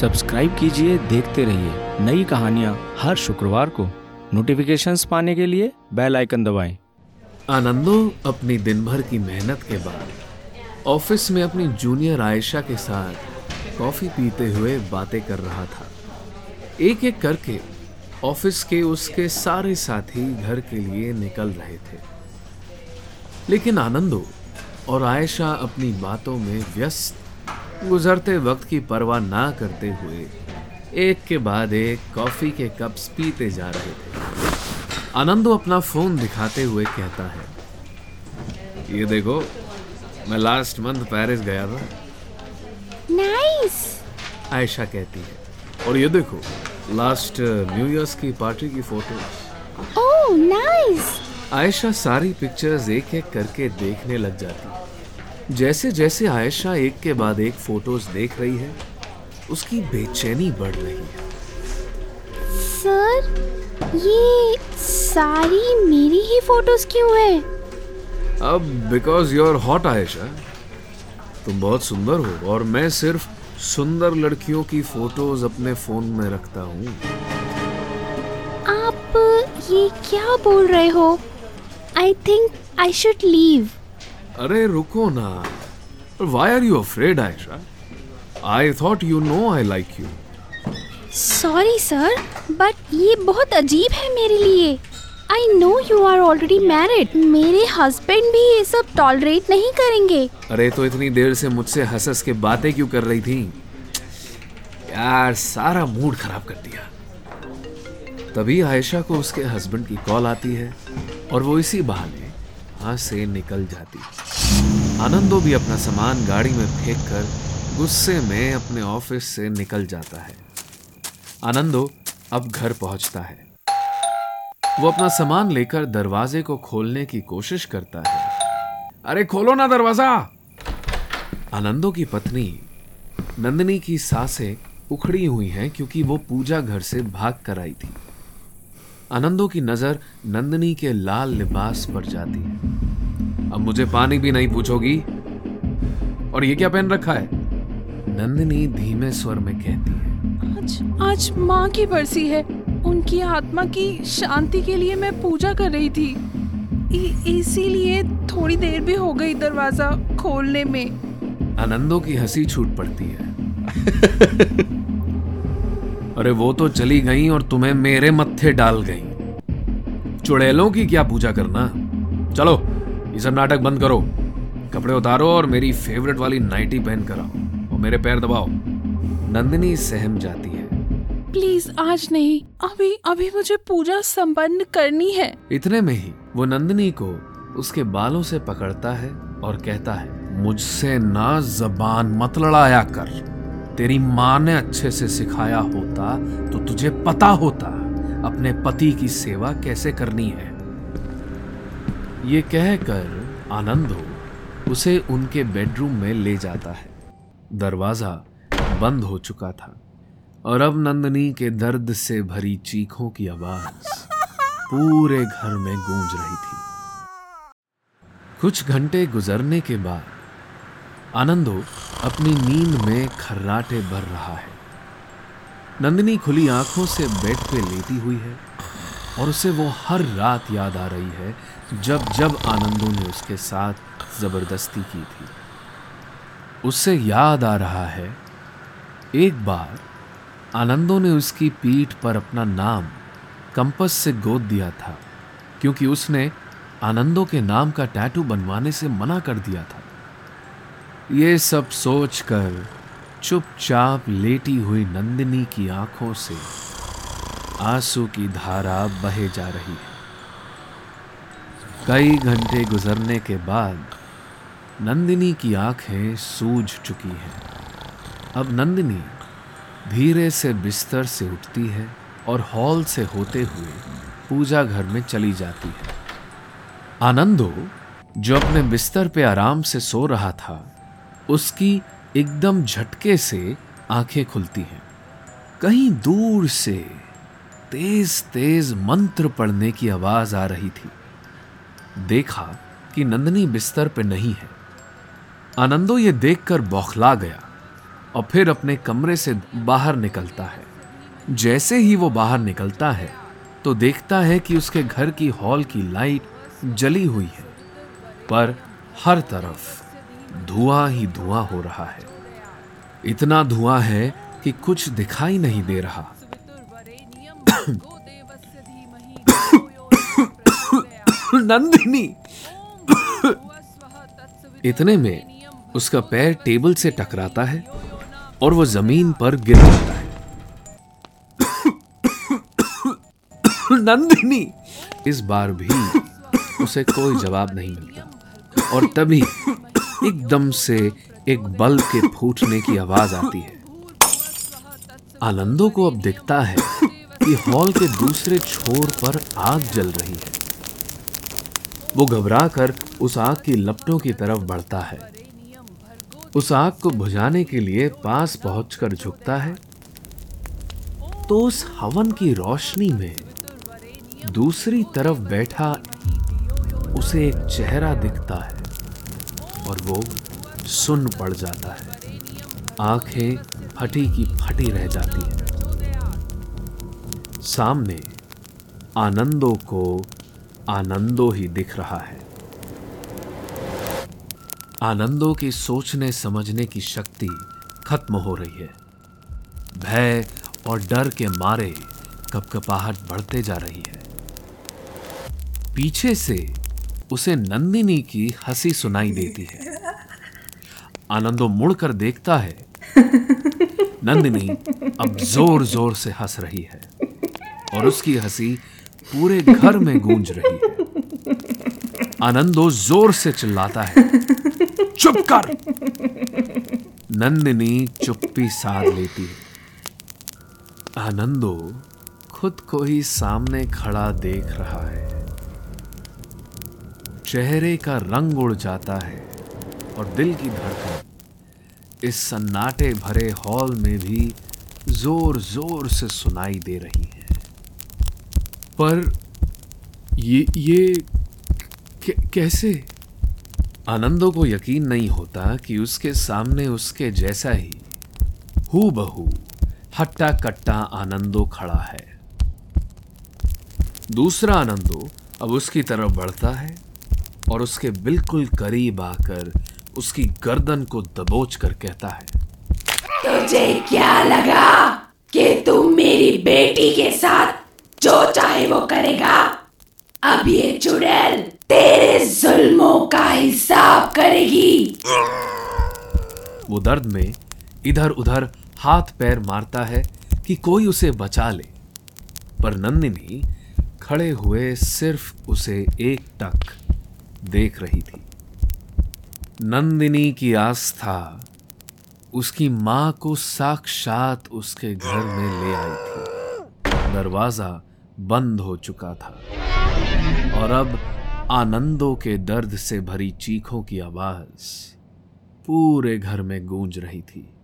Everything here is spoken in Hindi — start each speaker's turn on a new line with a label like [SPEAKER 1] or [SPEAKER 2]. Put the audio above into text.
[SPEAKER 1] सब्सक्राइब कीजिए, देखते रहिए नई कहानियाँ हर शुक्रवार को। नोटिफिकेशंस पाने के लिए बेल आइकन दबाएँ।
[SPEAKER 2] आनंदो, अपनी दिन भर की मेहनत के बाद, ऑफ़िस में अपनी जूनियर आयशा के साथ कॉफ़ी पीते हुए बातें कर रहा था। एक एक करके ऑफ़िस के उसके सारे साथी घर के लिए निकल रहे थे। लेकिन आनंदो और आयशा अपनी बातों में व्यस्त गुजरते वक्त की परवाह ना करते हुए एक के बाद एक कॉफ़ी के कप्स पीते जा रहे थे। आनंदो अपना फ़ोन दिखाते हुए कहता है ये देखो मैं लास्ट मंथ पेरिस गया था।
[SPEAKER 3] नाइस
[SPEAKER 2] आयशा कहती है और ये देखो लास्ट न्यू ईयर्स की पार्टी की फ़ोटोज़
[SPEAKER 3] ओह नाइस
[SPEAKER 2] आयशा सारी पिक्चर्स एक एक करके देखने लग जाती है। जैसे जैसे आयशा एक के बाद एक फ़ोटोज़ देख रही है उसकी बेचैनी बढ़ रही है।
[SPEAKER 3] सर ये सारी मेरी ही फ़ोटोज़ क्यों है?
[SPEAKER 2] अब because you are hot Ayesha तुम बहुत सुंदर हो और मैं सिर्फ़ सुंदर लड़कियों की फ़ोटोज़ अपने फ़ोन में रखता हूँ।
[SPEAKER 3] आप ये क्या बोल रहे हो? I think I should leave
[SPEAKER 2] अरे रुको ना। Why are you afraid Ayesha I thought you know I like you
[SPEAKER 3] sorry sir but ये बहुत अजीब है मेरे लिए। I know you are already married मेरे हस्बैंड भी ये सब टॉलरेट नहीं करेंगे।
[SPEAKER 2] अरे तो इतनी देर से मुझसे हंस हंस के बातें क्यों कर रही थी? यार सारा मूड खराब कर दिया। तभी आयशा को उसके हस्बैंड की कॉल आती है और वो इसी बहाने वहाँ से निकल जाती। आनंदो भी अपना सामान गाड़ी में फेंक कर गुस्से में अपने ऑफ़िस से निकल जाता है। आनंदो अब घर पहुँचता है। वो अपना सामान लेकर दरवाजे को खोलने की कोशिश करता है। अरे खोलो ना दरवाज़ा! आनंदो की पत्नी नंदिनी की साँसें उखड़ी हुई हैं क्योंकि वो पूजा घर से भाग कर आई थी। आनंदो की नज़र नंदिनी के लाल लिबास पर जाती है। अब मुझे पानी भी नहीं पूछोगी। और ये क्या पहन रखा है? नंदिनी धीमे स्वर में कहती है।
[SPEAKER 4] आज आज माँ की बरसी है। उनकी आत्मा की शांति के लिए मैं पूजा कर रही थी। इसीलिए थोड़ी देर भी हो गई दरवाज़ा खोलने में।
[SPEAKER 2] आनंदो की हँसी छूट पड़ती है। अरे वो तो चली गई और तुम्हें मेरे मत्थे डाल गई। चुड़ैलों की क्या पूजा करना? चलो ये सब नाटक बंद करो। कपड़े उतारो और मेरी फेवरेट वाली नाइटी पहन कर आओ। और मेरे पैर दबाओ। नंदिनी सहम जाती है।
[SPEAKER 4] प्लीज़ आज नहीं। अभी अभी मुझे पूजा संपन्न करनी है।
[SPEAKER 2] इतने में ही वो नंदिनी को उसके बालों से पकड़ता है और कहता है मुझसे ना जबान मत लड़ाया कर। तेरी माँ ने अच्छे से सिखाया होता तो तुझे पता होता। अपने पति की सेवा कैसे करनी है? ये कहकर आनंदो उसे उनके बेडरूम में ले जाता है। दरवाज़ा बंद हो चुका था, और अब नंदनी के दर्द से भरी चीखों की आवाज़ पूरे घर में गूंज रही थी। कुछ घंटे गुजरने के बाद आनंदो अपनी नींद में खर्राटे भर रहा है। नंदिनी खुली आँखों से बेड पे लेटी हुई है। और उसे वो हर रात याद आ रही है, जब जब आनंदों ने उसके साथ ज़बरदस्ती की थी। उससे याद आ रहा है, एक बार आनंदों ने उसकी पीठ पर अपना नाम कंपस से गोद दिया था, क्योंकि उसने आनंदों के नाम का टैटू बनवाने से मना कर दिया था। ये सब सोचकर चुपचाप लेटी हुई नंदिनी की आँखों से आँसू की धारा बहे जा रही है। कई घंटे गुजरने के बाद नंदिनी की आँखें सूज चुकी हैं। अब नंदिनी धीरे से बिस्तर से उठती है और हॉल से होते हुए पूजा घर में चली जाती है। आनंदो, जो अपने बिस्तर पे आराम से सो रहा था, उसकी एकदम झटके से आँखें खुलती हैं। कहीं दूर से तेज तेज मंत्र पढ़ने की आवाज़ आ रही थी। देखा कि नंदनी बिस्तर पर नहीं है। आनंदो ये देखकर बौखला गया और फिर अपने कमरे से बाहर निकलता है। जैसे ही वो बाहर निकलता है तो देखता है कि उसके घर की हॉल की लाइट जली हुई है। पर हर तरफ़ धुआँ ही धुआँ हो रहा है। इतना धुआँ है कि कुछ दिखाई नहीं दे रहा। नंदिनी। इतने में उसका पैर टेबल से टकराता है और वो ज़मीन पर गिर जाता है। नंदिनी। इस बार भी उसे कोई जवाब नहीं मिलता और तभी एकदम से एक बल्ब के फूटने की आवाज़ आती है। आनंदो को अब दिखता है कि हॉल के दूसरे छोर पर आग जल रही है। वो घबरा कर उस आग की लपटों की तरफ़ बढ़ता है। उस आग को बुझाने के लिए पास पहुंचकर झुकता है। तो उस हवन की रोशनी में दूसरी तरफ़ बैठा उसे एक चेहरा दिखता है और वो सुन पड़ जाता है। आँखें फटी की फटी रह जाती है। सामने आनंदों को आनंदो ही दिख रहा है। आनंदों की सोचने समझने की शक्ति खत्म हो रही है। भय और डर के मारे कपकपाहट बढ़ते जा रही है। पीछे से उसे नंदिनी की हँसी सुनाई देती है। आनंदो मुड़कर देखता है। नंदिनी अब ज़ोर ज़ोर से हंस रही है। और उसकी हँसी पूरे घर में गूंज रही है। आनंदो ज़ोर से चिल्लाता है। चुप कर। नंदिनी चुप्पी साध लेती है। आनंदो खुद को ही सामने खड़ा देख रहा है। चेहरे का रंग उड़ जाता है और दिल की धड़कन। इस सन्नाटे भरे हॉल में भी ज़ोर ज़ोर से सुनाई दे रही है। पर ये ये कैसे? आनंदों को यकीन नहीं होता कि उसके सामने उसके जैसा ही हु बहू हट्टा कट्टा आनंदो खड़ा है। दूसरा आनंदो अब उसकी तरफ़ बढ़ता है और उसके बिल्कुल करीब आकर उसकी गर्दन को दबोच कर कहता है।
[SPEAKER 5] तुझे क्या लगा कि तू मेरी बेटी के साथ जो चाहे वो करेगा। अब ये चुड़ैल तेरे जुल्मों का हिसाब करेगी।
[SPEAKER 2] वो दर्द में इधर उधर हाथ पैर मारता है कि कोई उसे बचा ले। पर नंदिनी खड़े हुए सिर्फ़ उसे एक टक देख रही थी। नंदिनी की आस्था उसकी माँ को साक्षात उसके घर में ले आई थी। दरवाज़ा बंद हो चुका था। और अब आनंदों के दर्द से भरी चीखों की आवाज़ पूरे घर में गूंज रही थी।